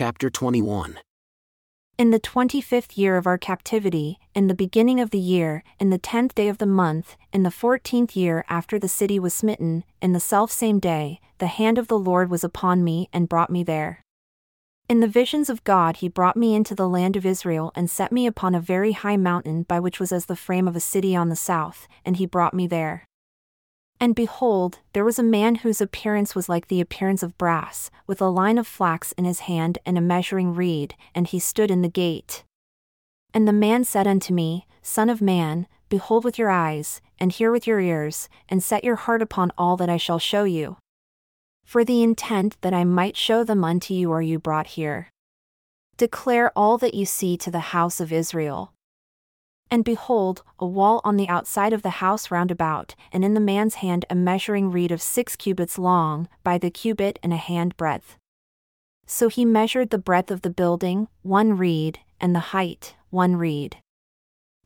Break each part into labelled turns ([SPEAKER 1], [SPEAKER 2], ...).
[SPEAKER 1] chapter 21.
[SPEAKER 2] In the twenty fifth year of our captivity, in the beginning of the year, in the tenth day of the month, in the fourteenth year after the city was smitten, in the selfsame day, the hand of the Lord was upon me and brought me there. In the visions of God he brought me into the land of Israel and set me upon a very high mountain by which was as the frame of a city on the south, and he brought me there. And behold, there was a man whose appearance was like the appearance of brass, with a line of flax in his hand and a measuring reed, and he stood in the gate. And the man said unto me, Son of man, behold with your eyes, and hear with your ears, and set your heart upon all that I shall show you. For the intent that I might show them unto you are you brought here. Declare all that you see to the house of Israel. And behold, a wall on the outside of the house round about, and in the man's hand a measuring reed of six cubits long, by the cubit and a hand breadth. So he measured the breadth of the building, one reed, and the height, one reed.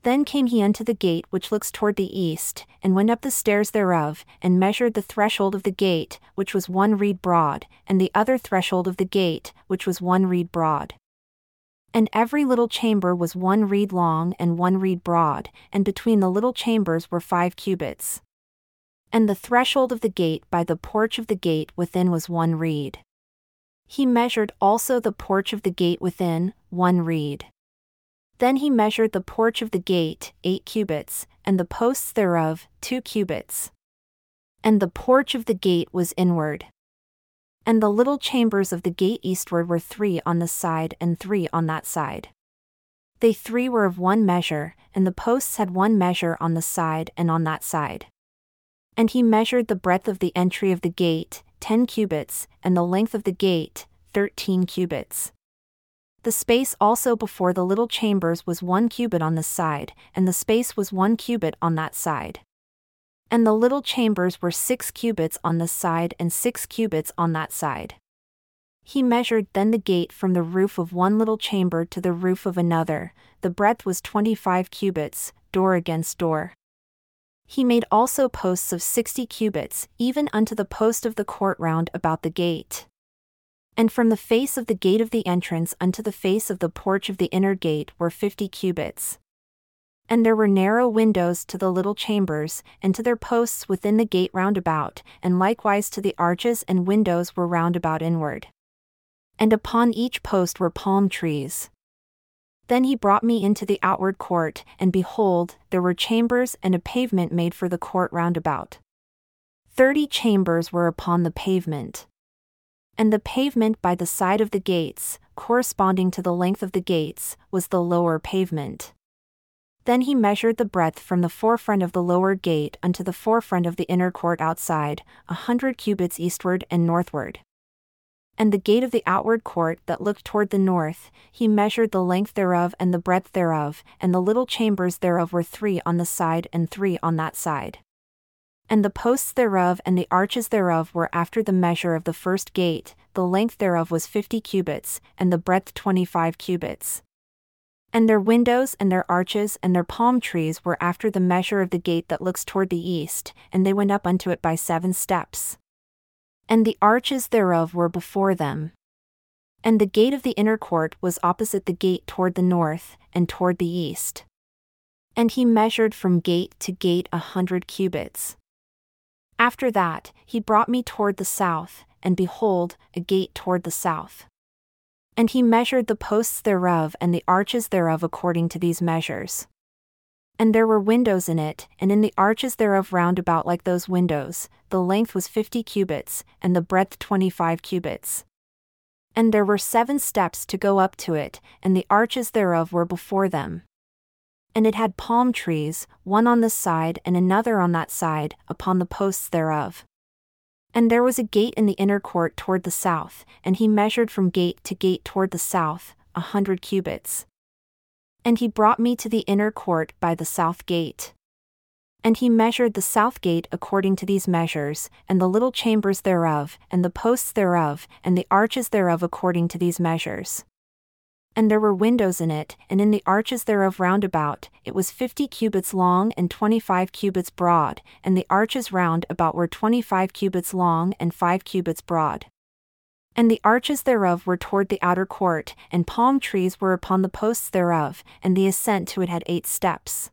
[SPEAKER 2] Then came he unto the gate which looks toward the east, and went up the stairs thereof, and measured the threshold of the gate, which was one reed broad, and the other threshold of the gate, which was one reed broad. And every little chamber was one reed long and one reed broad, and between the little chambers were five cubits. And the threshold of the gate by the porch of the gate within was one reed. He measured also the porch of the gate within, one reed. Then he measured the porch of the gate, eight cubits, and the posts thereof, two cubits. And the porch of the gate was inward. And the little chambers of the gate eastward were three on this side and three on that side. They three were of one measure, and the posts had one measure on the side and on that side. And he measured the breadth of the entry of the gate, ten cubits, and the length of the gate, thirteen cubits. The space also before the little chambers was one cubit on this side, and the space was one cubit on that side. And the little chambers were six cubits on this side and six cubits on that side. He measured then the gate from the roof of one little chamber to the roof of another, the breadth was twenty five cubits, door against door. He made also posts of sixty cubits, even unto the post of the court round about the gate. And from the face of the gate of the entrance unto the face of the porch of the inner gate were fifty cubits. And there were narrow windows to the little chambers, and to their posts within the gate round about, and likewise to the arches and windows were round about inward. And upon each post were palm trees. Then he brought me into the outward court, and behold, there were chambers and a pavement made for the court round about. Thirty chambers were upon the pavement. And the pavement by the side of the gates, corresponding to the length of the gates, was the lower pavement. Then he measured the breadth from the forefront of the lower gate unto the forefront of the inner court outside, a hundred cubits eastward and northward. And the gate of the outward court that looked toward the north, he measured the length thereof and the breadth thereof, and the little chambers thereof were three on this side and three on that side. And the posts thereof and the arches thereof were after the measure of the first gate, the length thereof was fifty cubits, and the breadth twenty five cubits. And their windows and their arches and their palm trees were after the measure of the gate that looks toward the east, and they went up unto it by seven steps. And the arches thereof were before them. And the gate of the inner court was opposite the gate toward the north, and toward the east. And he measured from gate to gate a hundred cubits. After that, he brought me toward the south, and behold, a gate toward the south. And he measured the posts thereof and the arches thereof according to these measures. And there were windows in it, and in the arches thereof round about like those windows, the length was fifty cubits, and the breadth twenty five cubits. And there were seven steps to go up to it, and the arches thereof were before them. And it had palm trees, one on this side and another on that side, upon the posts thereof. And there was a gate in the inner court toward the south, and he measured from gate to gate toward the south, a hundred cubits. And he brought me to the inner court by the south gate. And he measured the south gate according to these measures, and the little chambers thereof, and the posts thereof, and the arches thereof according to these measures and there were windows in it, and in the arches thereof round about, it was fifty cubits long and twenty five cubits broad, and the arches round about were twenty five cubits long and five cubits broad. And the arches thereof were toward the outer court, and palm trees were upon the posts thereof, and the ascent to it had eight steps.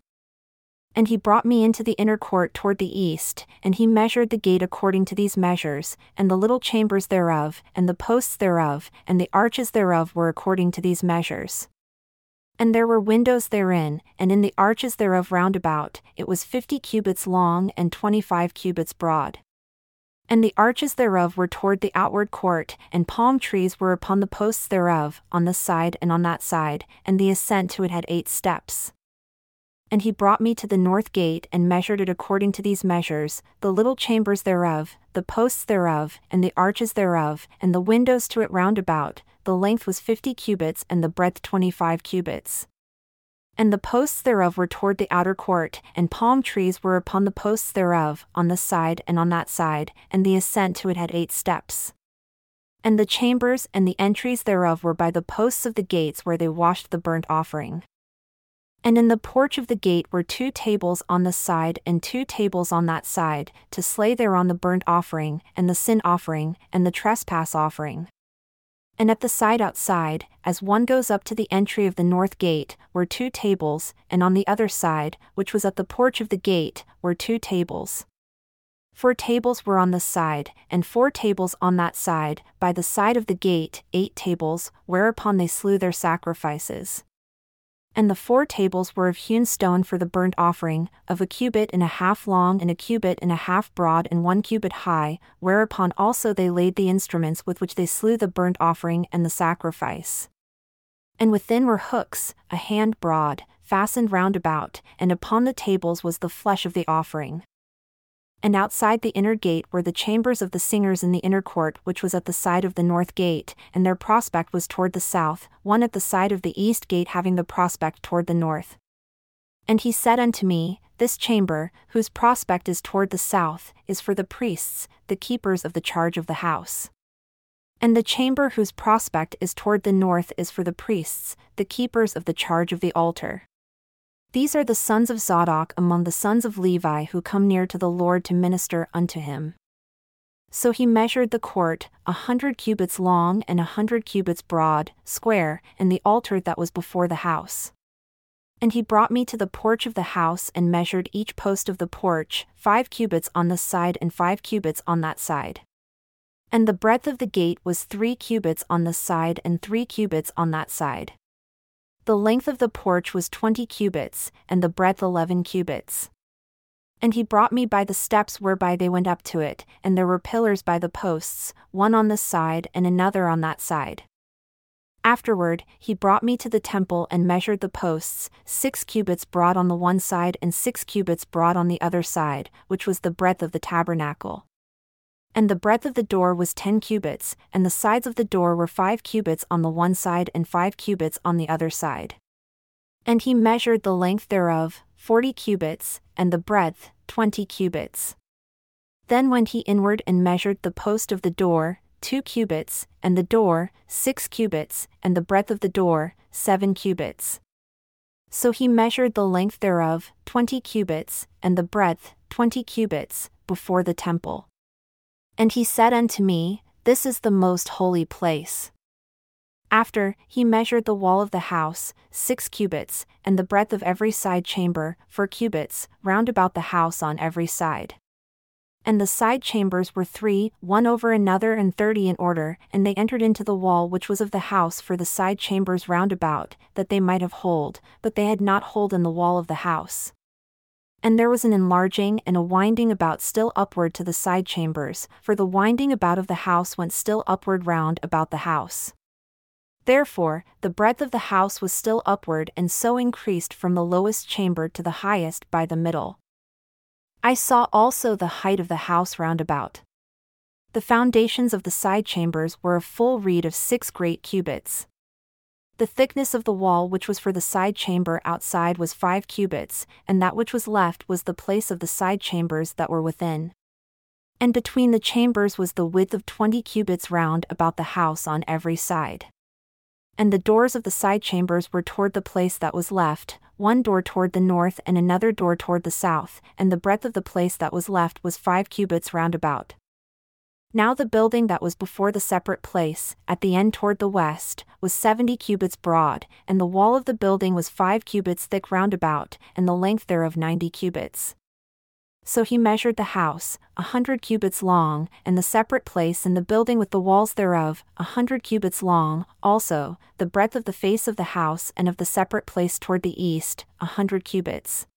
[SPEAKER 2] And he brought me into the inner court toward the east, and he measured the gate according to these measures, and the little chambers thereof, and the posts thereof, and the arches thereof were according to these measures. And there were windows therein, and in the arches thereof round about, it was fifty cubits long and twenty five cubits broad. And the arches thereof were toward the outward court, and palm trees were upon the posts thereof, on this side and on that side, and the ascent to it had eight steps. And he brought me to the north gate and measured it according to these measures, the little chambers thereof, the posts thereof, and the arches thereof, and the windows to it round about, the length was fifty cubits and the breadth twenty five cubits. And the posts thereof were toward the outer court, and palm trees were upon the posts thereof, on this side and on that side, and the ascent to it had eight steps. And the chambers and the entries thereof were by the posts of the gates where they washed the burnt offering. And in the porch of the gate were two tables on this side and two tables on that side, to slay thereon the burnt offering, and the sin offering, and the trespass offering. And at the side outside, as one goes up to the entry of the north gate, were two tables, and on the other side, which was at the porch of the gate, were two tables. Four tables were on this side, and four tables on that side, by the side of the gate, eight tables, whereupon they slew their sacrifices. And the four tables were of hewn stone for the burnt offering, of a cubit and a half long and a cubit and a half broad and one cubit high, whereupon also they laid the instruments with which they slew the burnt offering and the sacrifice. And within were hooks, a hand broad, fastened round about, and upon the tables was the flesh of the offering and outside the inner gate were the chambers of the singers in the inner court, which was at the side of the north gate, and their prospect was toward the south, one at the side of the east gate having the prospect toward the north. And he said unto me, This chamber, whose prospect is toward the south, is for the priests, the keepers of the charge of the house. And the chamber whose prospect is toward the north is for the priests, the keepers of the charge of the altar. These are the sons of Zadok among the sons of Levi who come near to the Lord to minister unto him. So he measured the court, a hundred cubits long and a hundred cubits broad, square, and the altar that was before the house. And he brought me to the porch of the house and measured each post of the porch, five cubits on this side and five cubits on that side. And the breadth of the gate was three cubits on this side and three cubits on that side. The length of the porch was twenty cubits, and the breadth eleven cubits. And he brought me by the steps whereby they went up to it, and there were pillars by the posts, one on this side and another on that side. Afterward, he brought me to the temple and measured the posts, six cubits broad on the one side and six cubits broad on the other side, which was the breadth of the tabernacle. And the breadth of the door was ten cubits, and the sides of the door were five cubits on the one side and five cubits on the other side. And he measured the length thereof, forty cubits, and the breadth, twenty cubits. Then went he inward and measured the post of the door, two cubits, and the door, six cubits, and the breadth of the door, seven cubits. So he measured the length thereof, twenty cubits, and the breadth, twenty cubits, before the temple. And he said unto me, This is the most holy place. After, he measured the wall of the house, six cubits, and the breadth of every side chamber, four cubits, round about the house on every side. And the side chambers were three, one over another and thirty in order, and they entered into the wall which was of the house for the side chambers round about, that they might have hold, but they had not hold in the wall of the house and there was an enlarging and a winding about still upward to the side chambers, for the winding about of the house went still upward round about the house. Therefore, the breadth of the house was still upward and so increased from the lowest chamber to the highest by the middle. I saw also the height of the house round about. The foundations of the side chambers were a full reed of six great cubits. The thickness of the wall which was for the side chamber outside was five cubits, and that which was left was the place of the side chambers that were within. And between the chambers was the width of twenty cubits round about the house on every side. And the doors of the side chambers were toward the place that was left, one door toward the north and another door toward the south, and the breadth of the place that was left was five cubits round about. Now the building that was before the separate place, at the end toward the west, was seventy cubits broad, and the wall of the building was five cubits thick round about, and the length thereof ninety cubits. So he measured the house, a hundred cubits long, and the separate place and the building with the walls thereof, a hundred cubits long, also, the breadth of the face of the house and of the separate place toward the east, a hundred cubits.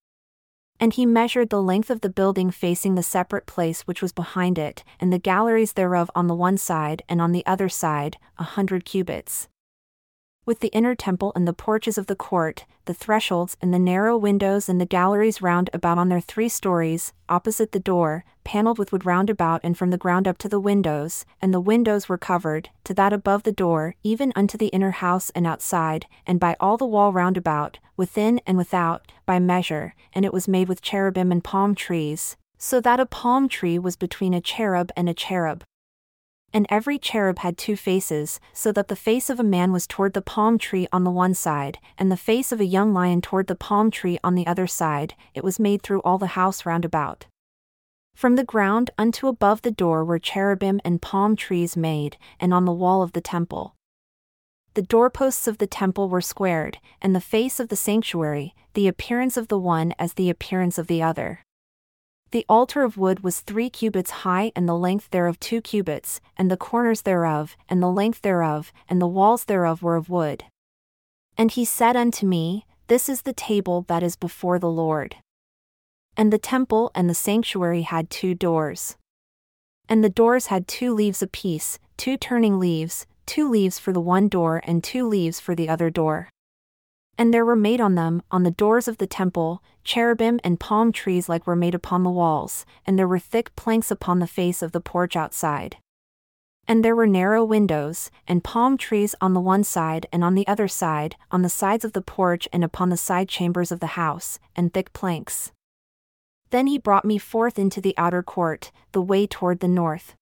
[SPEAKER 2] And he measured the length of the building facing the separate place which was behind it, and the galleries thereof on the one side and on the other side, a hundred cubits with the inner temple and the porches of the court, the thresholds and the narrow windows and the galleries round about on their three stories, opposite the door, panelled with wood round about and from the ground up to the windows, and the windows were covered, to that above the door, even unto the inner house and outside, and by all the wall round about, within and without, by measure, and it was made with cherubim and palm trees, so that a palm tree was between a cherub and a cherub and every cherub had two faces, so that the face of a man was toward the palm tree on the one side, and the face of a young lion toward the palm tree on the other side, it was made through all the house round about. From the ground unto above the door were cherubim and palm trees made, and on the wall of the temple. The doorposts of the temple were squared, and the face of the sanctuary, the appearance of the one as the appearance of the other. The altar of wood was three cubits high and the length thereof two cubits, and the corners thereof, and the length thereof, and the walls thereof were of wood. And he said unto me, This is the table that is before the Lord. And the temple and the sanctuary had two doors. And the doors had two leaves apiece, two turning leaves, two leaves for the one door and two leaves for the other door. And there were made on them, on the doors of the temple, cherubim and palm trees like were made upon the walls, and there were thick planks upon the face of the porch outside. And there were narrow windows, and palm trees on the one side and on the other side, on the sides of the porch and upon the side chambers of the house, and thick planks. Then he brought me forth into the outer court, the way toward the north.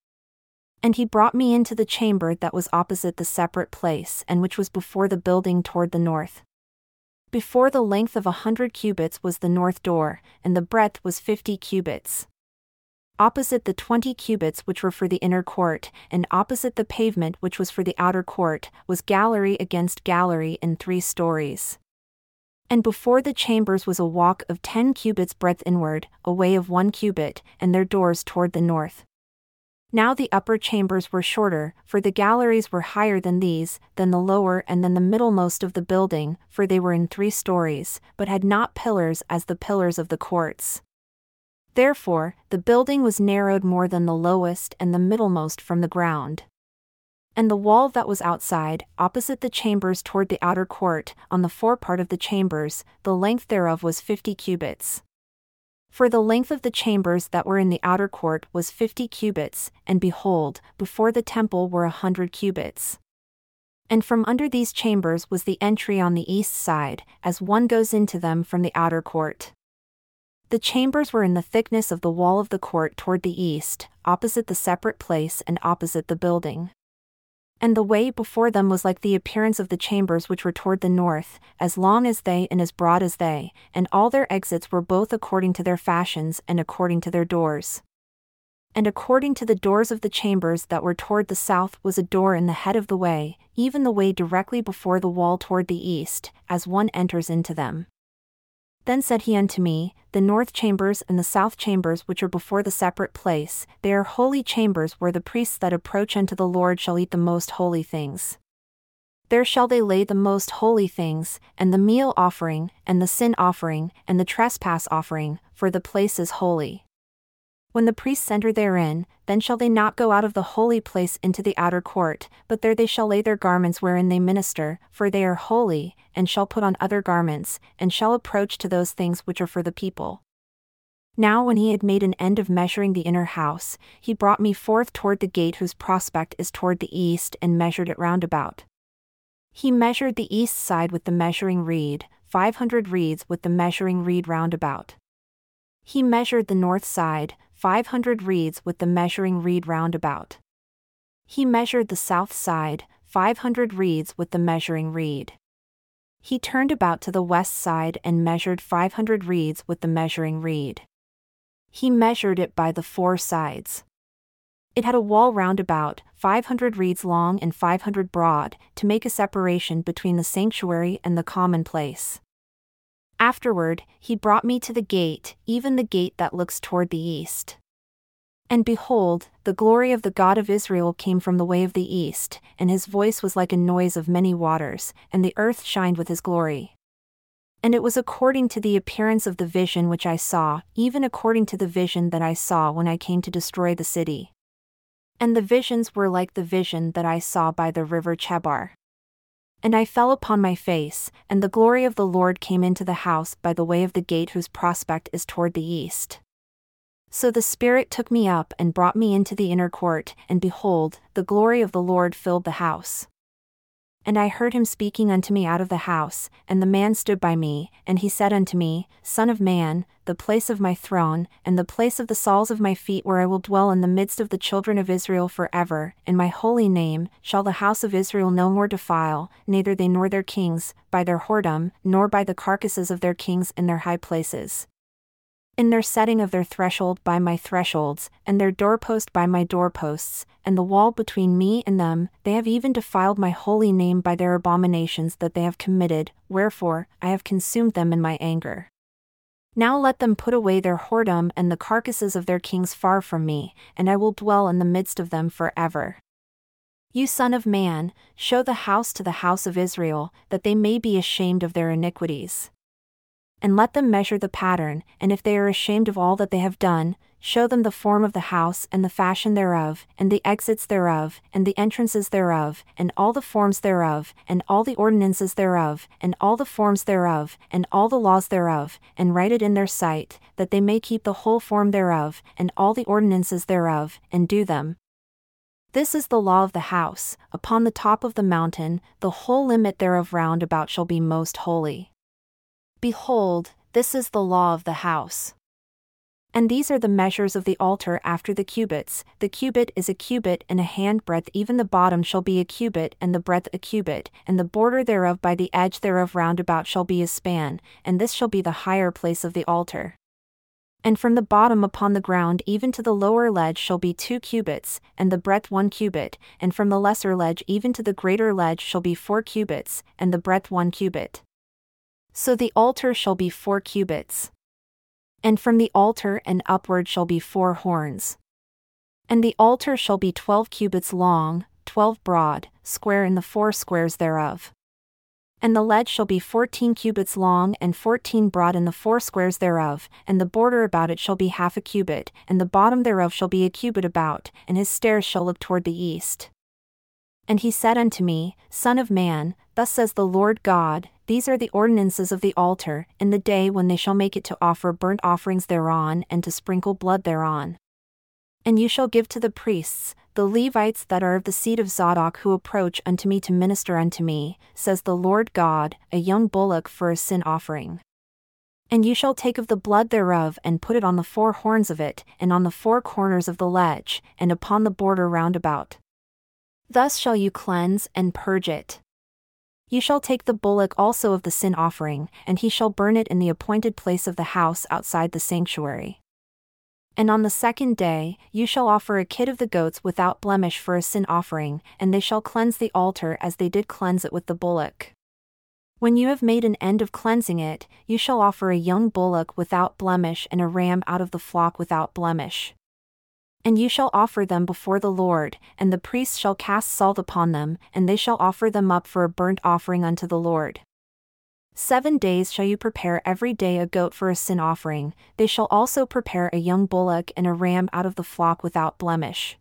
[SPEAKER 2] And he brought me into the chamber that was opposite the separate place and which was before the building toward the north. Before the length of a hundred cubits was the north door, and the breadth was fifty cubits. Opposite the twenty cubits which were for the inner court, and opposite the pavement which was for the outer court, was gallery against gallery in three stories. And before the chambers was a walk of ten cubits breadth inward, a way of one cubit, and their doors toward the north. Now the upper chambers were shorter, for the galleries were higher than these, than the lower and than the middlemost of the building, for they were in three stories, but had not pillars as the pillars of the courts. Therefore, the building was narrowed more than the lowest and the middlemost from the ground. And the wall that was outside, opposite the chambers toward the outer court, on the forepart of the chambers, the length thereof was fifty cubits. For the length of the chambers that were in the outer court was fifty cubits, and behold, before the temple were a hundred cubits. And from under these chambers was the entry on the east side, as one goes into them from the outer court. The chambers were in the thickness of the wall of the court toward the east, opposite the separate place and opposite the building and the way before them was like the appearance of the chambers which were toward the north, as long as they and as broad as they, and all their exits were both according to their fashions and according to their doors. And according to the doors of the chambers that were toward the south was a door in the head of the way, even the way directly before the wall toward the east, as one enters into them. Then said he unto me, The north chambers and the south chambers which are before the separate place, they are holy chambers where the priests that approach unto the Lord shall eat the most holy things. There shall they lay the most holy things, and the meal offering, and the sin offering, and the trespass offering, for the place is holy. When the priests enter therein, then shall they not go out of the holy place into the outer court, but there they shall lay their garments wherein they minister, for they are holy, and shall put on other garments, and shall approach to those things which are for the people. Now, when he had made an end of measuring the inner house, he brought me forth toward the gate whose prospect is toward the east, and measured it round about. He measured the east side with the measuring reed, five hundred reeds with the measuring reed round about. He measured the north side, 500 reeds with the measuring reed round about. He measured the south side, 500 reeds with the measuring reed. He turned about to the west side and measured 500 reeds with the measuring reed. He measured it by the four sides. It had a wall round about, 500 reeds long and 500 broad, to make a separation between the sanctuary and the common place. Afterward, he brought me to the gate, even the gate that looks toward the east. And behold, the glory of the God of Israel came from the way of the east, and his voice was like a noise of many waters, and the earth shined with his glory. And it was according to the appearance of the vision which I saw, even according to the vision that I saw when I came to destroy the city. And the visions were like the vision that I saw by the river Chebar. And I fell upon my face, and the glory of the Lord came into the house by the way of the gate whose prospect is toward the east. So the Spirit took me up and brought me into the inner court, and behold, the glory of the Lord filled the house. And I heard him speaking unto me out of the house, and the man stood by me, and he said unto me, Son of man, the place of my throne, and the place of the soles of my feet where I will dwell in the midst of the children of Israel for ever, in my holy name, shall the house of Israel no more defile, neither they nor their kings, by their whoredom, nor by the carcasses of their kings in their high places in their setting of their threshold by my thresholds, and their doorpost by my doorposts, and the wall between me and them, they have even defiled my holy name by their abominations that they have committed, wherefore, I have consumed them in my anger. Now let them put away their whoredom and the carcasses of their kings far from me, and I will dwell in the midst of them for ever. You son of man, show the house to the house of Israel, that they may be ashamed of their iniquities and let them measure the pattern, and if they are ashamed of all that they have done, show them the form of the house and the fashion thereof, and the exits thereof, and the entrances thereof, and all the forms thereof, and all the ordinances thereof, and all the forms thereof, and all the laws thereof, and write it in their sight, that they may keep the whole form thereof, and all the ordinances thereof, and do them. This is the law of the house, upon the top of the mountain, the whole limit thereof round about shall be most holy. Behold, this is the law of the house. And these are the measures of the altar after the cubits. The cubit is a cubit and a hand breadth, even the bottom shall be a cubit, and the breadth a cubit, and the border thereof by the edge thereof round about shall be a span, and this shall be the higher place of the altar. And from the bottom upon the ground even to the lower ledge shall be two cubits, and the breadth one cubit, and from the lesser ledge even to the greater ledge shall be four cubits, and the breadth one cubit. So the altar shall be four cubits. And from the altar and upward shall be four horns. And the altar shall be twelve cubits long, twelve broad, square in the four squares thereof. And the ledge shall be fourteen cubits long and fourteen broad in the four squares thereof, and the border about it shall be half a cubit, and the bottom thereof shall be a cubit about, and his stairs shall look toward the east. And he said unto me, Son of man, thus says the Lord God, these are the ordinances of the altar, in the day when they shall make it to offer burnt offerings thereon and to sprinkle blood thereon. And you shall give to the priests, the Levites that are of the seed of Zadok who approach unto me to minister unto me, says the Lord God, a young bullock for a sin offering. And you shall take of the blood thereof and put it on the four horns of it, and on the four corners of the ledge, and upon the border round about. Thus shall you cleanse and purge it. You shall take the bullock also of the sin offering, and he shall burn it in the appointed place of the house outside the sanctuary. And on the second day, you shall offer a kid of the goats without blemish for a sin offering, and they shall cleanse the altar as they did cleanse it with the bullock. When you have made an end of cleansing it, you shall offer a young bullock without blemish and a ram out of the flock without blemish. And you shall offer them before the Lord, and the priests shall cast salt upon them, and they shall offer them up for a burnt offering unto the Lord. Seven days shall you prepare every day a goat for a sin offering, they shall also prepare a young bullock and a ram out of the flock without blemish.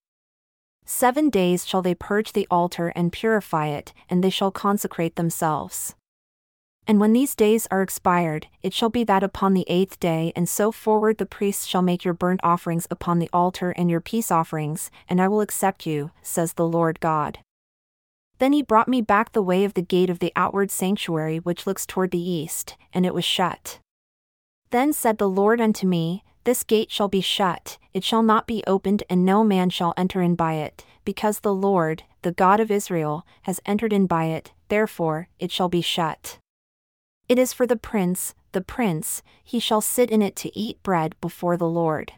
[SPEAKER 2] Seven days shall they purge the altar and purify it, and they shall consecrate themselves. And when these days are expired, it shall be that upon the eighth day and so forward the priests shall make your burnt offerings upon the altar and your peace offerings, and I will accept you, says the Lord God. Then he brought me back the way of the gate of the outward sanctuary which looks toward the east, and it was shut. Then said the Lord unto me, This gate shall be shut, it shall not be opened, and no man shall enter in by it, because the Lord, the God of Israel, has entered in by it, therefore it shall be shut. It is for the prince, the prince, he shall sit in it to eat bread before the Lord.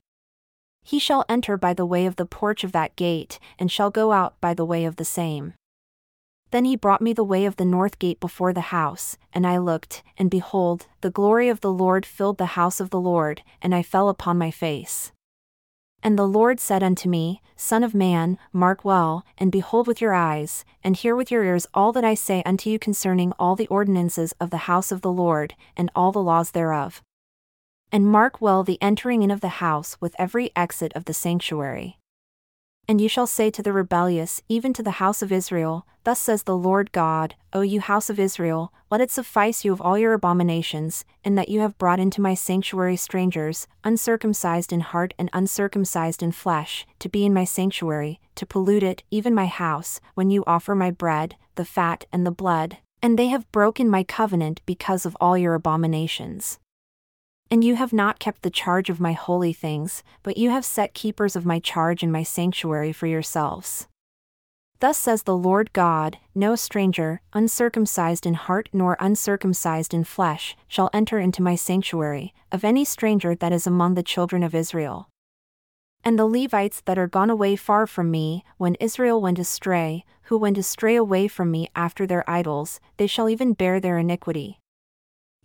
[SPEAKER 2] He shall enter by the way of the porch of that gate, and shall go out by the way of the same. Then he brought me the way of the north gate before the house, and I looked, and behold, the glory of the Lord filled the house of the Lord, and I fell upon my face. And the Lord said unto me, Son of man, mark well, and behold with your eyes, and hear with your ears all that I say unto you concerning all the ordinances of the house of the Lord, and all the laws thereof. And mark well the entering in of the house with every exit of the sanctuary. And you shall say to the rebellious, even to the house of Israel, Thus says the Lord God, O you house of Israel, let it suffice you of all your abominations, in that you have brought into my sanctuary strangers, uncircumcised in heart and uncircumcised in flesh, to be in my sanctuary, to pollute it, even my house, when you offer my bread, the fat and the blood, and they have broken my covenant because of all your abominations. And you have not kept the charge of my holy things, but you have set keepers of my charge in my sanctuary for yourselves. Thus says the Lord God No stranger, uncircumcised in heart nor uncircumcised in flesh, shall enter into my sanctuary, of any stranger that is among the children of Israel. And the Levites that are gone away far from me, when Israel went astray, who went astray away from me after their idols, they shall even bear their iniquity.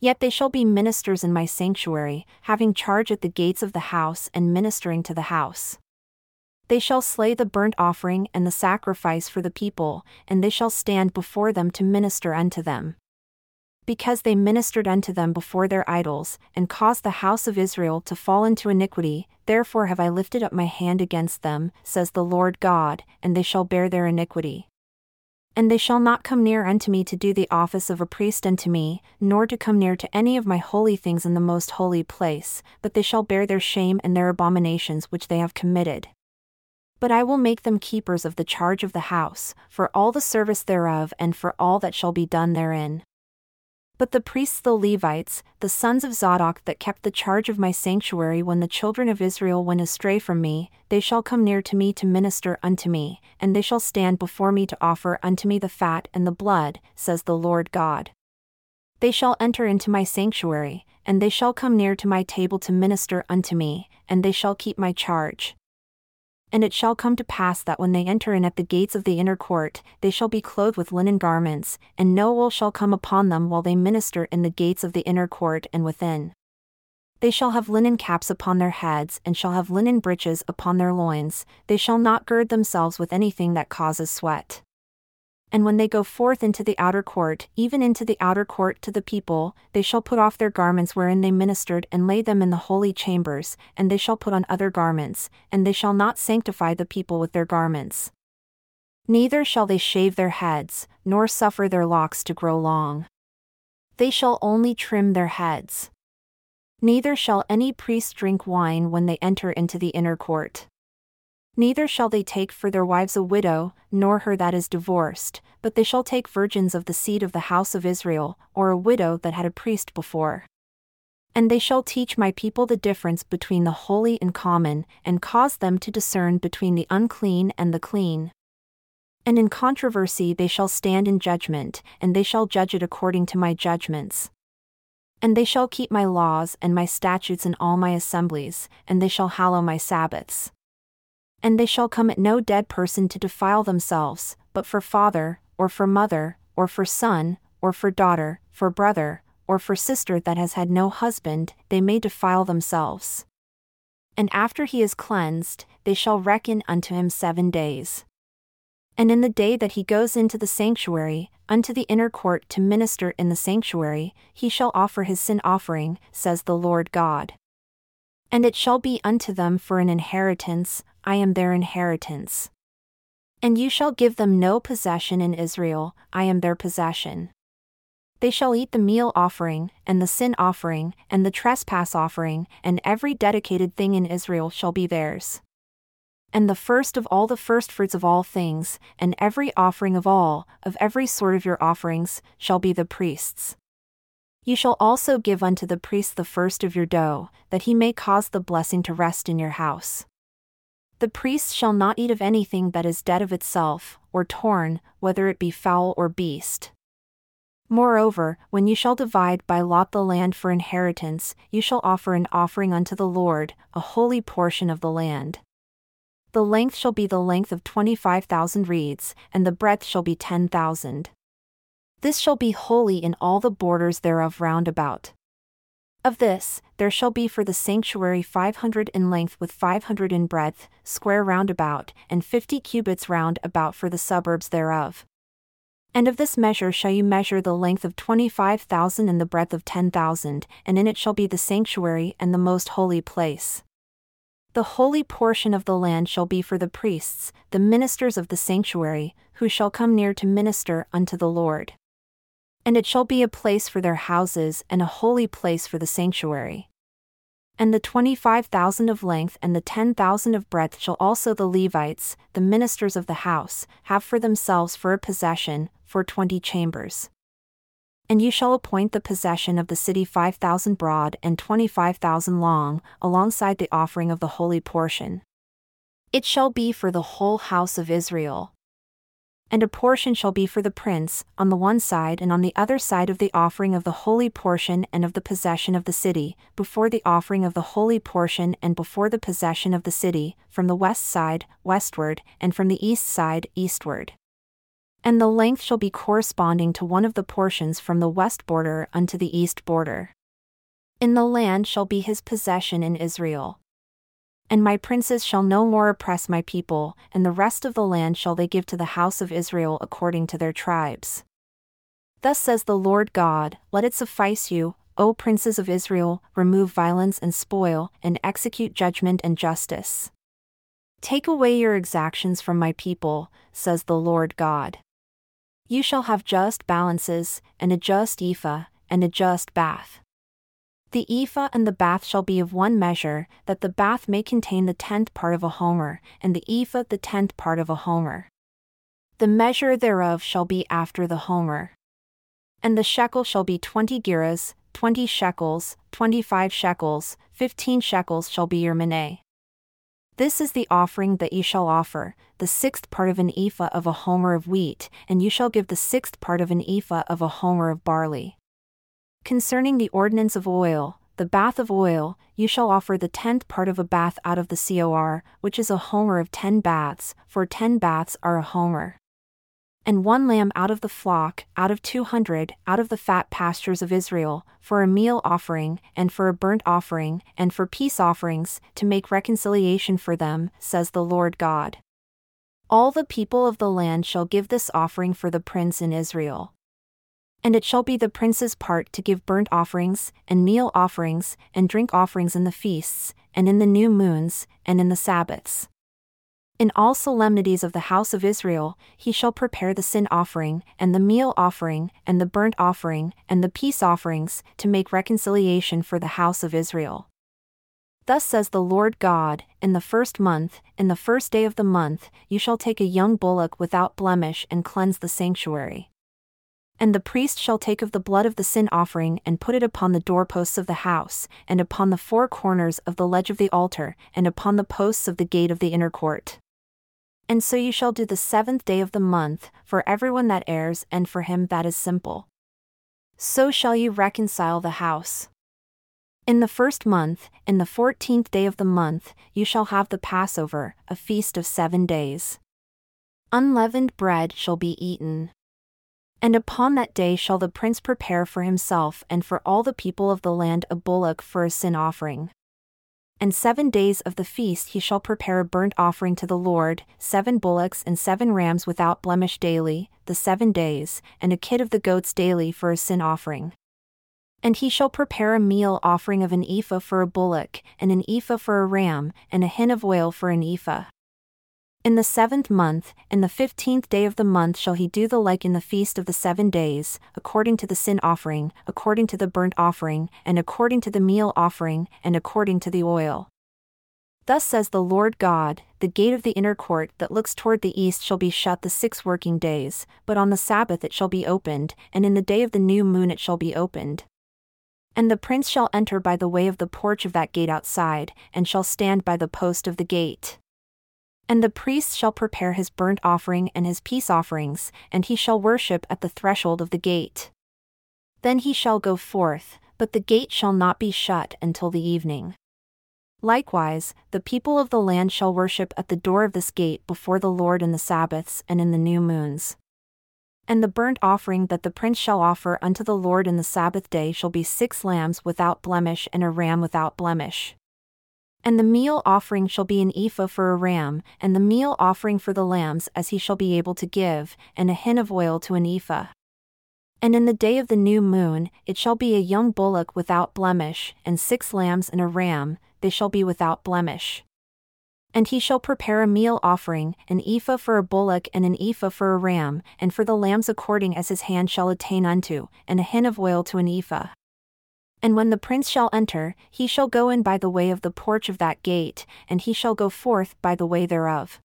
[SPEAKER 2] Yet they shall be ministers in my sanctuary, having charge at the gates of the house and ministering to the house. They shall slay the burnt offering and the sacrifice for the people, and they shall stand before them to minister unto them. Because they ministered unto them before their idols, and caused the house of Israel to fall into iniquity, therefore have I lifted up my hand against them, says the Lord God, and they shall bear their iniquity. And they shall not come near unto me to do the office of a priest unto me, nor to come near to any of my holy things in the most holy place, but they shall bear their shame and their abominations which they have committed. But I will make them keepers of the charge of the house, for all the service thereof and for all that shall be done therein. But the priests the Levites, the sons of Zadok that kept the charge of my sanctuary when the children of Israel went astray from me, they shall come near to me to minister unto me, and they shall stand before me to offer unto me the fat and the blood, says the Lord God. They shall enter into my sanctuary, and they shall come near to my table to minister unto me, and they shall keep my charge. And it shall come to pass that when they enter in at the gates of the inner court, they shall be clothed with linen garments, and no wool shall come upon them while they minister in the gates of the inner court and within. They shall have linen caps upon their heads, and shall have linen breeches upon their loins, they shall not gird themselves with anything that causes sweat. And when they go forth into the outer court, even into the outer court to the people, they shall put off their garments wherein they ministered and lay them in the holy chambers, and they shall put on other garments, and they shall not sanctify the people with their garments. Neither shall they shave their heads, nor suffer their locks to grow long. They shall only trim their heads. Neither shall any priest drink wine when they enter into the inner court. Neither shall they take for their wives a widow, nor her that is divorced, but they shall take virgins of the seed of the house of Israel, or a widow that had a priest before. And they shall teach my people the difference between the holy and common, and cause them to discern between the unclean and the clean. And in controversy they shall stand in judgment, and they shall judge it according to my judgments. And they shall keep my laws and my statutes in all my assemblies, and they shall hallow my Sabbaths. And they shall come at no dead person to defile themselves, but for father, or for mother, or for son, or for daughter, for brother, or for sister that has had no husband, they may defile themselves. And after he is cleansed, they shall reckon unto him seven days. And in the day that he goes into the sanctuary, unto the inner court to minister in the sanctuary, he shall offer his sin offering, says the Lord God. And it shall be unto them for an inheritance, I am their inheritance. And you shall give them no possession in Israel, I am their possession. They shall eat the meal offering, and the sin offering, and the trespass offering, and every dedicated thing in Israel shall be theirs. And the first of all the firstfruits of all things, and every offering of all, of every sort of your offerings, shall be the priest's. You shall also give unto the priest the first of your dough, that he may cause the blessing to rest in your house. The priest shall not eat of anything that is dead of itself, or torn, whether it be fowl or beast. Moreover, when you shall divide by lot the land for inheritance, you shall offer an offering unto the Lord, a holy portion of the land. The length shall be the length of twenty five thousand reeds, and the breadth shall be ten thousand. This shall be holy in all the borders thereof round about. Of this, there shall be for the sanctuary five hundred in length with five hundred in breadth, square round about, and fifty cubits round about for the suburbs thereof. And of this measure shall you measure the length of twenty five thousand and the breadth of ten thousand, and in it shall be the sanctuary and the most holy place. The holy portion of the land shall be for the priests, the ministers of the sanctuary, who shall come near to minister unto the Lord. And it shall be a place for their houses and a holy place for the sanctuary. And the twenty five thousand of length and the ten thousand of breadth shall also the Levites, the ministers of the house, have for themselves for a possession, for twenty chambers. And you shall appoint the possession of the city five thousand broad and twenty five thousand long, alongside the offering of the holy portion. It shall be for the whole house of Israel and a portion shall be for the prince, on the one side and on the other side of the offering of the holy portion and of the possession of the city, before the offering of the holy portion and before the possession of the city, from the west side, westward, and from the east side, eastward. And the length shall be corresponding to one of the portions from the west border unto the east border. In the land shall be his possession in Israel. And my princes shall no more oppress my people, and the rest of the land shall they give to the house of Israel according to their tribes. Thus says the Lord God Let it suffice you, O princes of Israel, remove violence and spoil, and execute judgment and justice. Take away your exactions from my people, says the Lord God. You shall have just balances, and a just ephah, and a just bath. The ephah and the bath shall be of one measure, that the bath may contain the tenth part of a homer, and the ephah the tenth part of a homer. The measure thereof shall be after the homer. And the shekel shall be twenty gerahs, twenty shekels, twenty five shekels, fifteen shekels shall be your mineh. This is the offering that ye shall offer, the sixth part of an ephah of a homer of wheat, and you shall give the sixth part of an ephah of a homer of barley. Concerning the ordinance of oil, the bath of oil, you shall offer the tenth part of a bath out of the cor, which is a homer of ten baths, for ten baths are a homer. And one lamb out of the flock, out of two hundred, out of the fat pastures of Israel, for a meal offering, and for a burnt offering, and for peace offerings, to make reconciliation for them, says the Lord God. All the people of the land shall give this offering for the prince in Israel. And it shall be the prince's part to give burnt offerings, and meal offerings, and drink offerings in the feasts, and in the new moons, and in the Sabbaths. In all solemnities of the house of Israel, he shall prepare the sin offering, and the meal offering, and the burnt offering, and the peace offerings, to make reconciliation for the house of Israel. Thus says the Lord God In the first month, in the first day of the month, you shall take a young bullock without blemish and cleanse the sanctuary. And the priest shall take of the blood of the sin offering and put it upon the doorposts of the house, and upon the four corners of the ledge of the altar, and upon the posts of the gate of the inner court. And so you shall do the seventh day of the month, for everyone that errs and for him that is simple. So shall you reconcile the house. In the first month, in the fourteenth day of the month, you shall have the Passover, a feast of seven days. Unleavened bread shall be eaten. And upon that day shall the prince prepare for himself and for all the people of the land a bullock for a sin offering. And seven days of the feast he shall prepare a burnt offering to the Lord, seven bullocks and seven rams without blemish daily, the seven days, and a kid of the goats daily for a sin offering. And he shall prepare a meal offering of an ephah for a bullock, and an ephah for a ram, and a hin of oil for an ephah. In the seventh month, in the fifteenth day of the month shall he do the like in the feast of the seven days, according to the sin offering, according to the burnt offering, and according to the meal offering, and according to the oil. Thus says the Lord God The gate of the inner court that looks toward the east shall be shut the six working days, but on the Sabbath it shall be opened, and in the day of the new moon it shall be opened. And the prince shall enter by the way of the porch of that gate outside, and shall stand by the post of the gate. And the priest shall prepare his burnt offering and his peace offerings, and he shall worship at the threshold of the gate. Then he shall go forth, but the gate shall not be shut until the evening. Likewise, the people of the land shall worship at the door of this gate before the Lord in the Sabbaths and in the new moons. And the burnt offering that the prince shall offer unto the Lord in the Sabbath day shall be six lambs without blemish and a ram without blemish. And the meal offering shall be an ephah for a ram, and the meal offering for the lambs as he shall be able to give, and a hin of oil to an ephah. And in the day of the new moon, it shall be a young bullock without blemish, and six lambs and a ram, they shall be without blemish. And he shall prepare a meal offering, an ephah for a bullock and an ephah for a ram, and for the lambs according as his hand shall attain unto, and a hin of oil to an ephah. And when the prince shall enter, he shall go in by the way of the porch of that gate, and he shall go forth by the way thereof.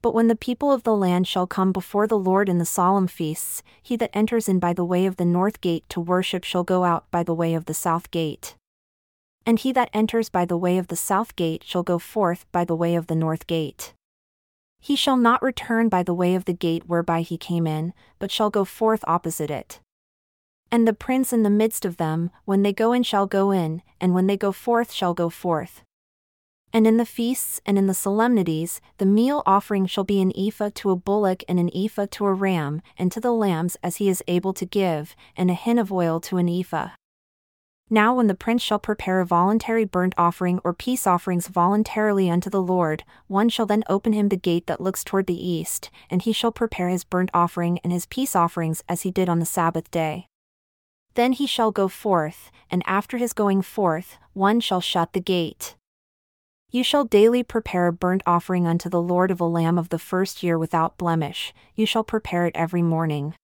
[SPEAKER 2] But when the people of the land shall come before the Lord in the solemn feasts, he that enters in by the way of the north gate to worship shall go out by the way of the south gate. And he that enters by the way of the south gate shall go forth by the way of the north gate. He shall not return by the way of the gate whereby he came in, but shall go forth opposite it. And the prince in the midst of them, when they go in shall go in, and when they go forth shall go forth. And in the feasts and in the solemnities, the meal offering shall be an ephah to a bullock and an ephah to a ram, and to the lambs as he is able to give, and a hin of oil to an ephah. Now, when the prince shall prepare a voluntary burnt offering or peace offerings voluntarily unto the Lord, one shall then open him the gate that looks toward the east, and he shall prepare his burnt offering and his peace offerings as he did on the Sabbath day. Then he shall go forth, and after his going forth, one shall shut the gate. You shall daily prepare a burnt offering unto the Lord of a lamb of the first year without blemish, you shall prepare it every morning.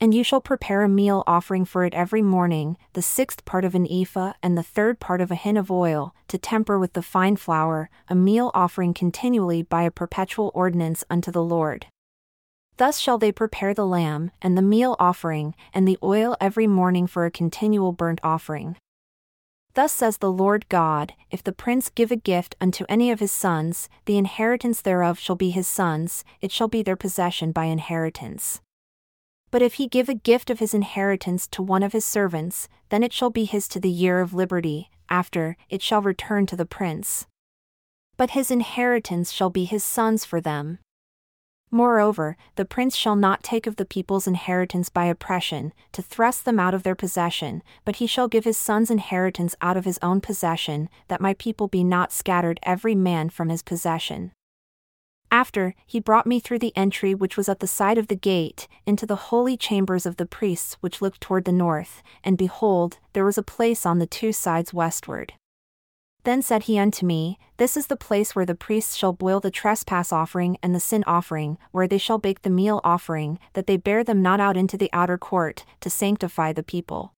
[SPEAKER 2] And you shall prepare a meal offering for it every morning, the sixth part of an ephah and the third part of a hin of oil, to temper with the fine flour, a meal offering continually by a perpetual ordinance unto the Lord. Thus shall they prepare the lamb, and the meal offering, and the oil every morning for a continual burnt offering. Thus says the Lord God If the prince give a gift unto any of his sons, the inheritance thereof shall be his sons, it shall be their possession by inheritance. But if he give a gift of his inheritance to one of his servants, then it shall be his to the year of liberty, after, it shall return to the prince. But his inheritance shall be his sons for them. Moreover, the prince shall not take of the people's inheritance by oppression, to thrust them out of their possession, but he shall give his son's inheritance out of his own possession, that my people be not scattered every man from his possession. After, he brought me through the entry which was at the side of the gate, into the holy chambers of the priests which looked toward the north, and behold, there was a place on the two sides westward. Then said he unto me, This is the place where the priests shall boil the trespass offering and the sin offering, where they shall bake the meal offering, that they bear them not out into the outer court, to sanctify the people.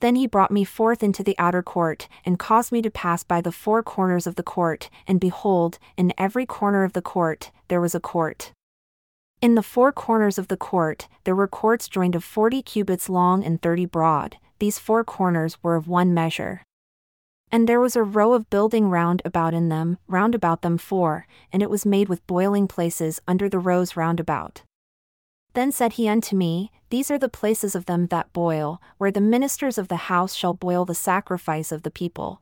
[SPEAKER 2] Then he brought me forth into the outer court, and caused me to pass by the four corners of the court, and behold, in every corner of the court, there was a court. In the four corners of the court, there were courts joined of forty cubits long and thirty broad, these four corners were of one measure. And there was a row of building round about in them, round about them four, and it was made with boiling places under the rows round about. Then said he unto me, These are the places of them that boil, where the ministers of the house shall boil the sacrifice of the people.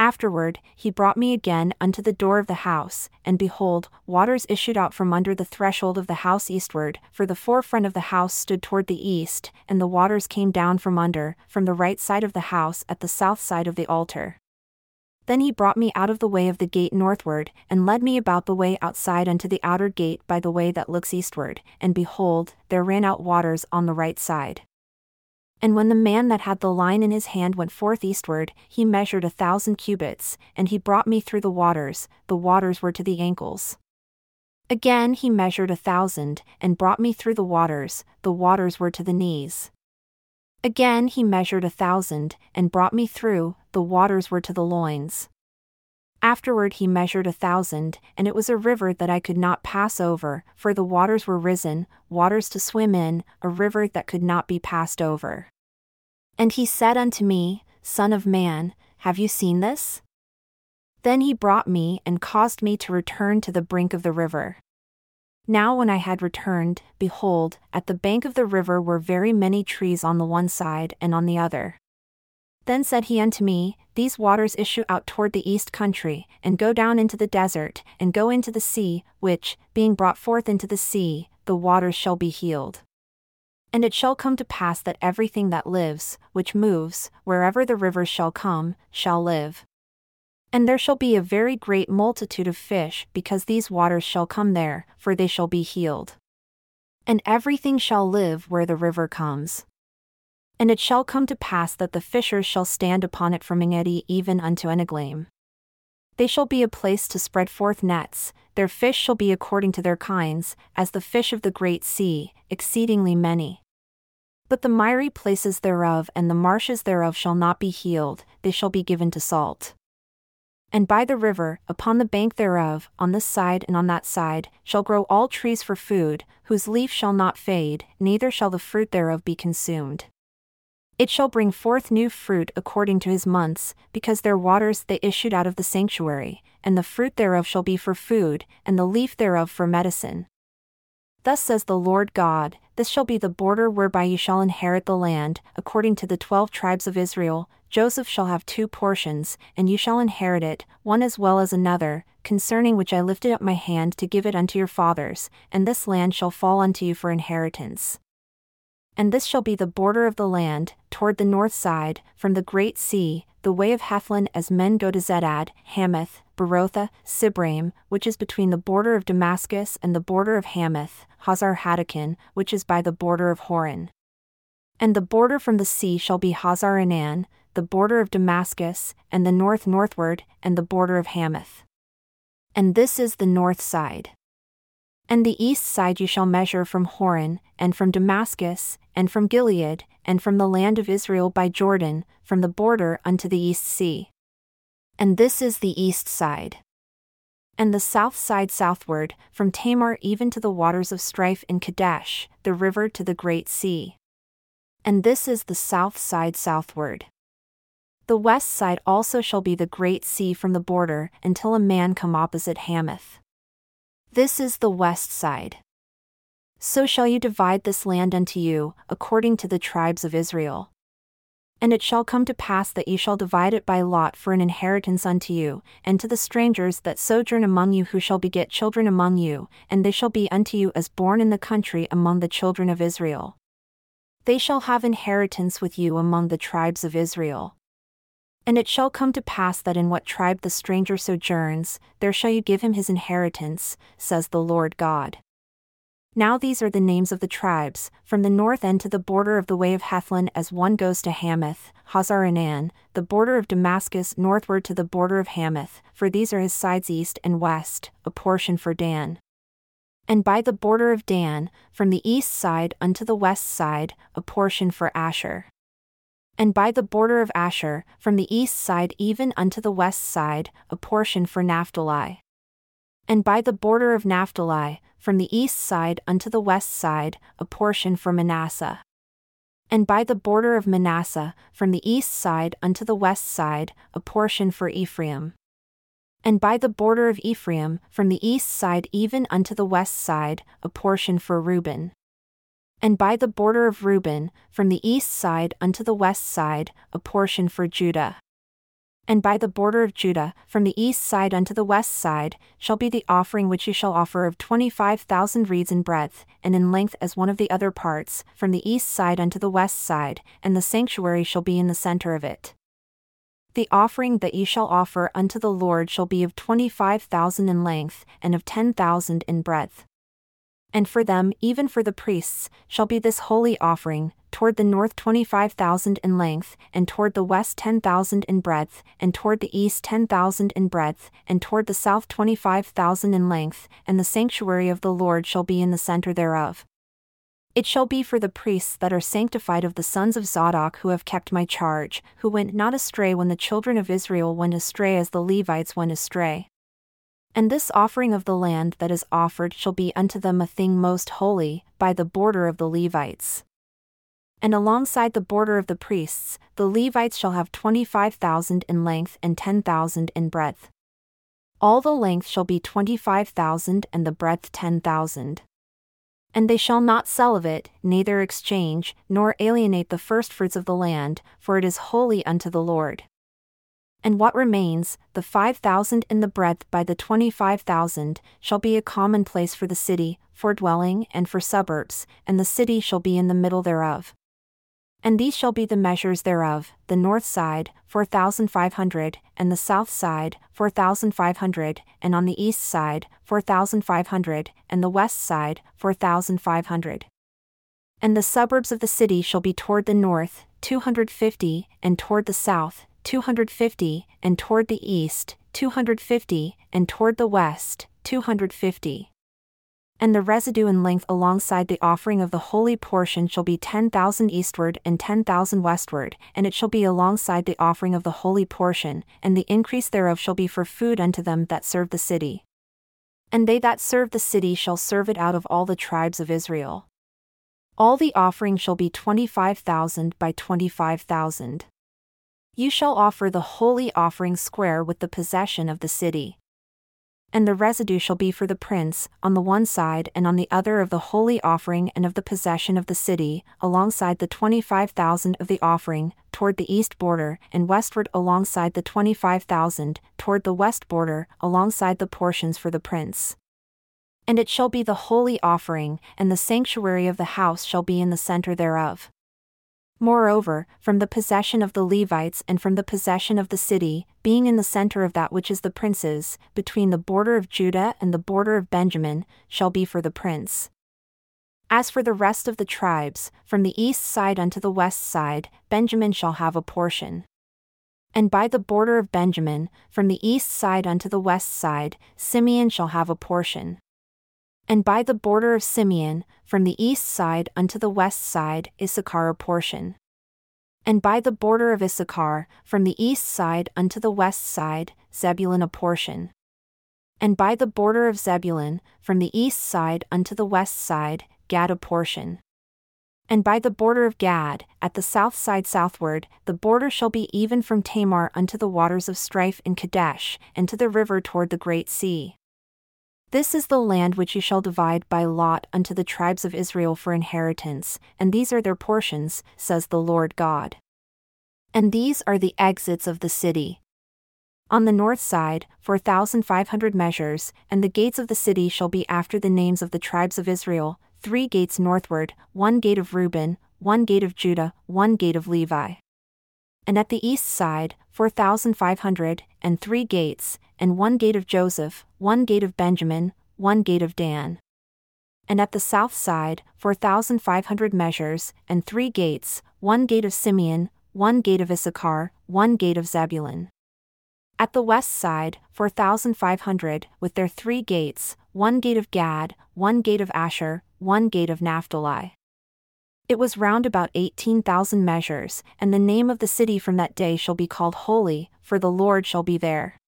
[SPEAKER 2] Afterward, he brought me again unto the door of the house, and behold, waters issued out from under the threshold of the house eastward, for the forefront of the house stood toward the east, and the waters came down from under, from the right side of the house at the south side of the altar. Then he brought me out of the way of the gate northward, and led me about the way outside unto the outer gate by the way that looks eastward, and behold, there ran out waters on the right side. And when the man that had the line in his hand went forth eastward, he measured a thousand cubits, and he brought me through the waters, the waters were to the ankles. Again he measured a thousand, and brought me through the waters, the waters were to the knees. Again he measured a thousand, and brought me through, the waters were to the loins. Afterward he measured a thousand, and it was a river that I could not pass over, for the waters were risen, waters to swim in, a river that could not be passed over. And he said unto me, Son of man, have you seen this? Then he brought me and caused me to return to the brink of the river. Now, when I had returned, behold, at the bank of the river were very many trees on the one side and on the other. Then said he unto me, These waters issue out toward the east country, and go down into the desert, and go into the sea, which, being brought forth into the sea, the waters shall be healed. And it shall come to pass that everything that lives, which moves, wherever the rivers shall come, shall live. And there shall be a very great multitude of fish, because these waters shall come there, for they shall be healed. And everything shall live where the river comes. And it shall come to pass that the fishers shall stand upon it from Engedi even unto Eneglaim. They shall be a place to spread forth nets, their fish shall be according to their kinds, as the fish of the great sea, exceedingly many. But the miry places thereof and the marshes thereof shall not be healed, they shall be given to salt. And by the river, upon the bank thereof, on this side and on that side, shall grow all trees for food, whose leaf shall not fade, neither shall the fruit thereof be consumed. It shall bring forth new fruit according to his months, because their waters they issued out of the sanctuary, and the fruit thereof shall be for food, and the leaf thereof for medicine. Thus says the Lord God This shall be the border whereby ye shall inherit the land, according to the twelve tribes of Israel. Joseph shall have two portions, and ye shall inherit it, one as well as another, concerning which I lifted up my hand to give it unto your fathers, and this land shall fall unto you for inheritance and this shall be the border of the land, toward the north side, from the great sea, the way of Hethlon as men go to Zedad, Hamath, Berothah, Sibraim, which is between the border of Damascus and the border of Hamath, Hazar Hatticon, which is by the border of Hauran. And the border from the sea shall be Hazar Enan, the border of Damascus, and the north northward, and the border of Hamath. And this is the north side. And the east side you shall measure from Hauran, and from Damascus, and from Gilead, and from the land of Israel by Jordan, from the border unto the east sea. And this is the east side. And the south side southward, from Tamar even to the waters of strife in Kadesh, the river to the great sea. And this is the south side southward. The west side also shall be the great sea from the border, until a man come opposite Hamath. This is the west side. So shall you divide this land unto you, according to the tribes of Israel. And it shall come to pass that ye shall divide it by lot for an inheritance unto you, and to the strangers that sojourn among you who shall beget children among you, and they shall be unto you as born in the country among the children of Israel. They shall have inheritance with you among the tribes of Israel. And it shall come to pass that in what tribe the stranger sojourns, there shall you give him his inheritance, says the Lord God. Now these are the names of the tribes, from the north end to the border of the way of Hethlon as one goes to Hamath, Hazar Enan, the border of Damascus northward to the border of Hamath, for these are his sides east and west, a portion for Dan. And by the border of Dan, from the east side unto the west side, a portion for Asher and by the border of Asher, from the east side even unto the west side, a portion for Naphtali. And by the border of Naphtali, from the east side unto the west side, a portion for Manasseh. And by the border of Manasseh, from the east side unto the west side, a portion for Ephraim. And by the border of Ephraim, from the east side even unto the west side, a portion for Reuben and by the border of Reuben, from the east side unto the west side, a portion for Judah. And by the border of Judah, from the east side unto the west side, shall be the offering which ye shall offer of twenty five thousand reeds in breadth, and in length as one of the other parts, from the east side unto the west side, and the sanctuary shall be in the centre of it. The offering that ye shall offer unto the Lord shall be of twenty five thousand in length, and of ten thousand in breadth and for them, even for the priests, shall be this holy offering, toward the north twenty five thousand in length, and toward the west ten thousand in breadth, and toward the east ten thousand in breadth, and toward the south twenty five thousand in length, and the sanctuary of the Lord shall be in the center thereof. It shall be for the priests that are sanctified of the sons of Zadok who have kept my charge, who went not astray when the children of Israel went astray as the Levites went astray. And this offering of the land that is offered shall be unto them a thing most holy, by the border of the Levites. And alongside the border of the priests, the Levites shall have twenty five thousand in length and ten thousand in breadth. All the length shall be twenty five thousand, and the breadth ten thousand. And they shall not sell of it, neither exchange, nor alienate the firstfruits of the land, for it is holy unto the Lord. And what remains, the five thousand in the breadth by the twenty five thousand, shall be a common place for the city, for dwelling, and for suburbs, and the city shall be in the middle thereof. And these shall be the measures thereof the north side, four thousand five hundred, and the south side, four thousand five hundred, and on the east side, four thousand five hundred, and the west side, four thousand five hundred. And the suburbs of the city shall be toward the north, two hundred fifty, and toward the south, 250, and toward the east, 250, and toward the west, 250. And the residue in length alongside the offering of the holy portion shall be 10,000 eastward and 10,000 westward, and it shall be alongside the offering of the holy portion, and the increase thereof shall be for food unto them that serve the city. And they that serve the city shall serve it out of all the tribes of Israel. All the offering shall be 25,000 by 25,000. You shall offer the holy offering square with the possession of the city. And the residue shall be for the prince, on the one side and on the other of the holy offering and of the possession of the city, alongside the twenty five thousand of the offering, toward the east border, and westward alongside the twenty five thousand, toward the west border, alongside the portions for the prince. And it shall be the holy offering, and the sanctuary of the house shall be in the center thereof. Moreover, from the possession of the Levites and from the possession of the city, being in the center of that which is the prince's, between the border of Judah and the border of Benjamin, shall be for the prince. As for the rest of the tribes, from the east side unto the west side, Benjamin shall have a portion. And by the border of Benjamin, from the east side unto the west side, Simeon shall have a portion. And by the border of Simeon, from the east side unto the west side, Issachar a portion. And by the border of Issachar, from the east side unto the west side, Zebulun a portion. And by the border of Zebulun, from the east side unto the west side, Gad a portion. And by the border of Gad, at the south side southward, the border shall be even from Tamar unto the waters of strife in Kadesh, and to the river toward the great sea. This is the land which you shall divide by lot unto the tribes of Israel for inheritance, and these are their portions, says the Lord God. And these are the exits of the city. On the north side, 4,500 measures, and the gates of the city shall be after the names of the tribes of Israel three gates northward, one gate of Reuben, one gate of Judah, one gate of Levi and at the east side, 4,500, and three gates, and one gate of Joseph, one gate of Benjamin, one gate of Dan. And at the south side, 4,500 measures, and three gates, one gate of Simeon, one gate of Issachar, one gate of Zebulun. At the west side, 4,500, with their three gates, one gate of Gad, one gate of Asher, one gate of Naphtali. It was round about eighteen thousand measures, and the name of the city from that day shall be called Holy, for the Lord shall be there.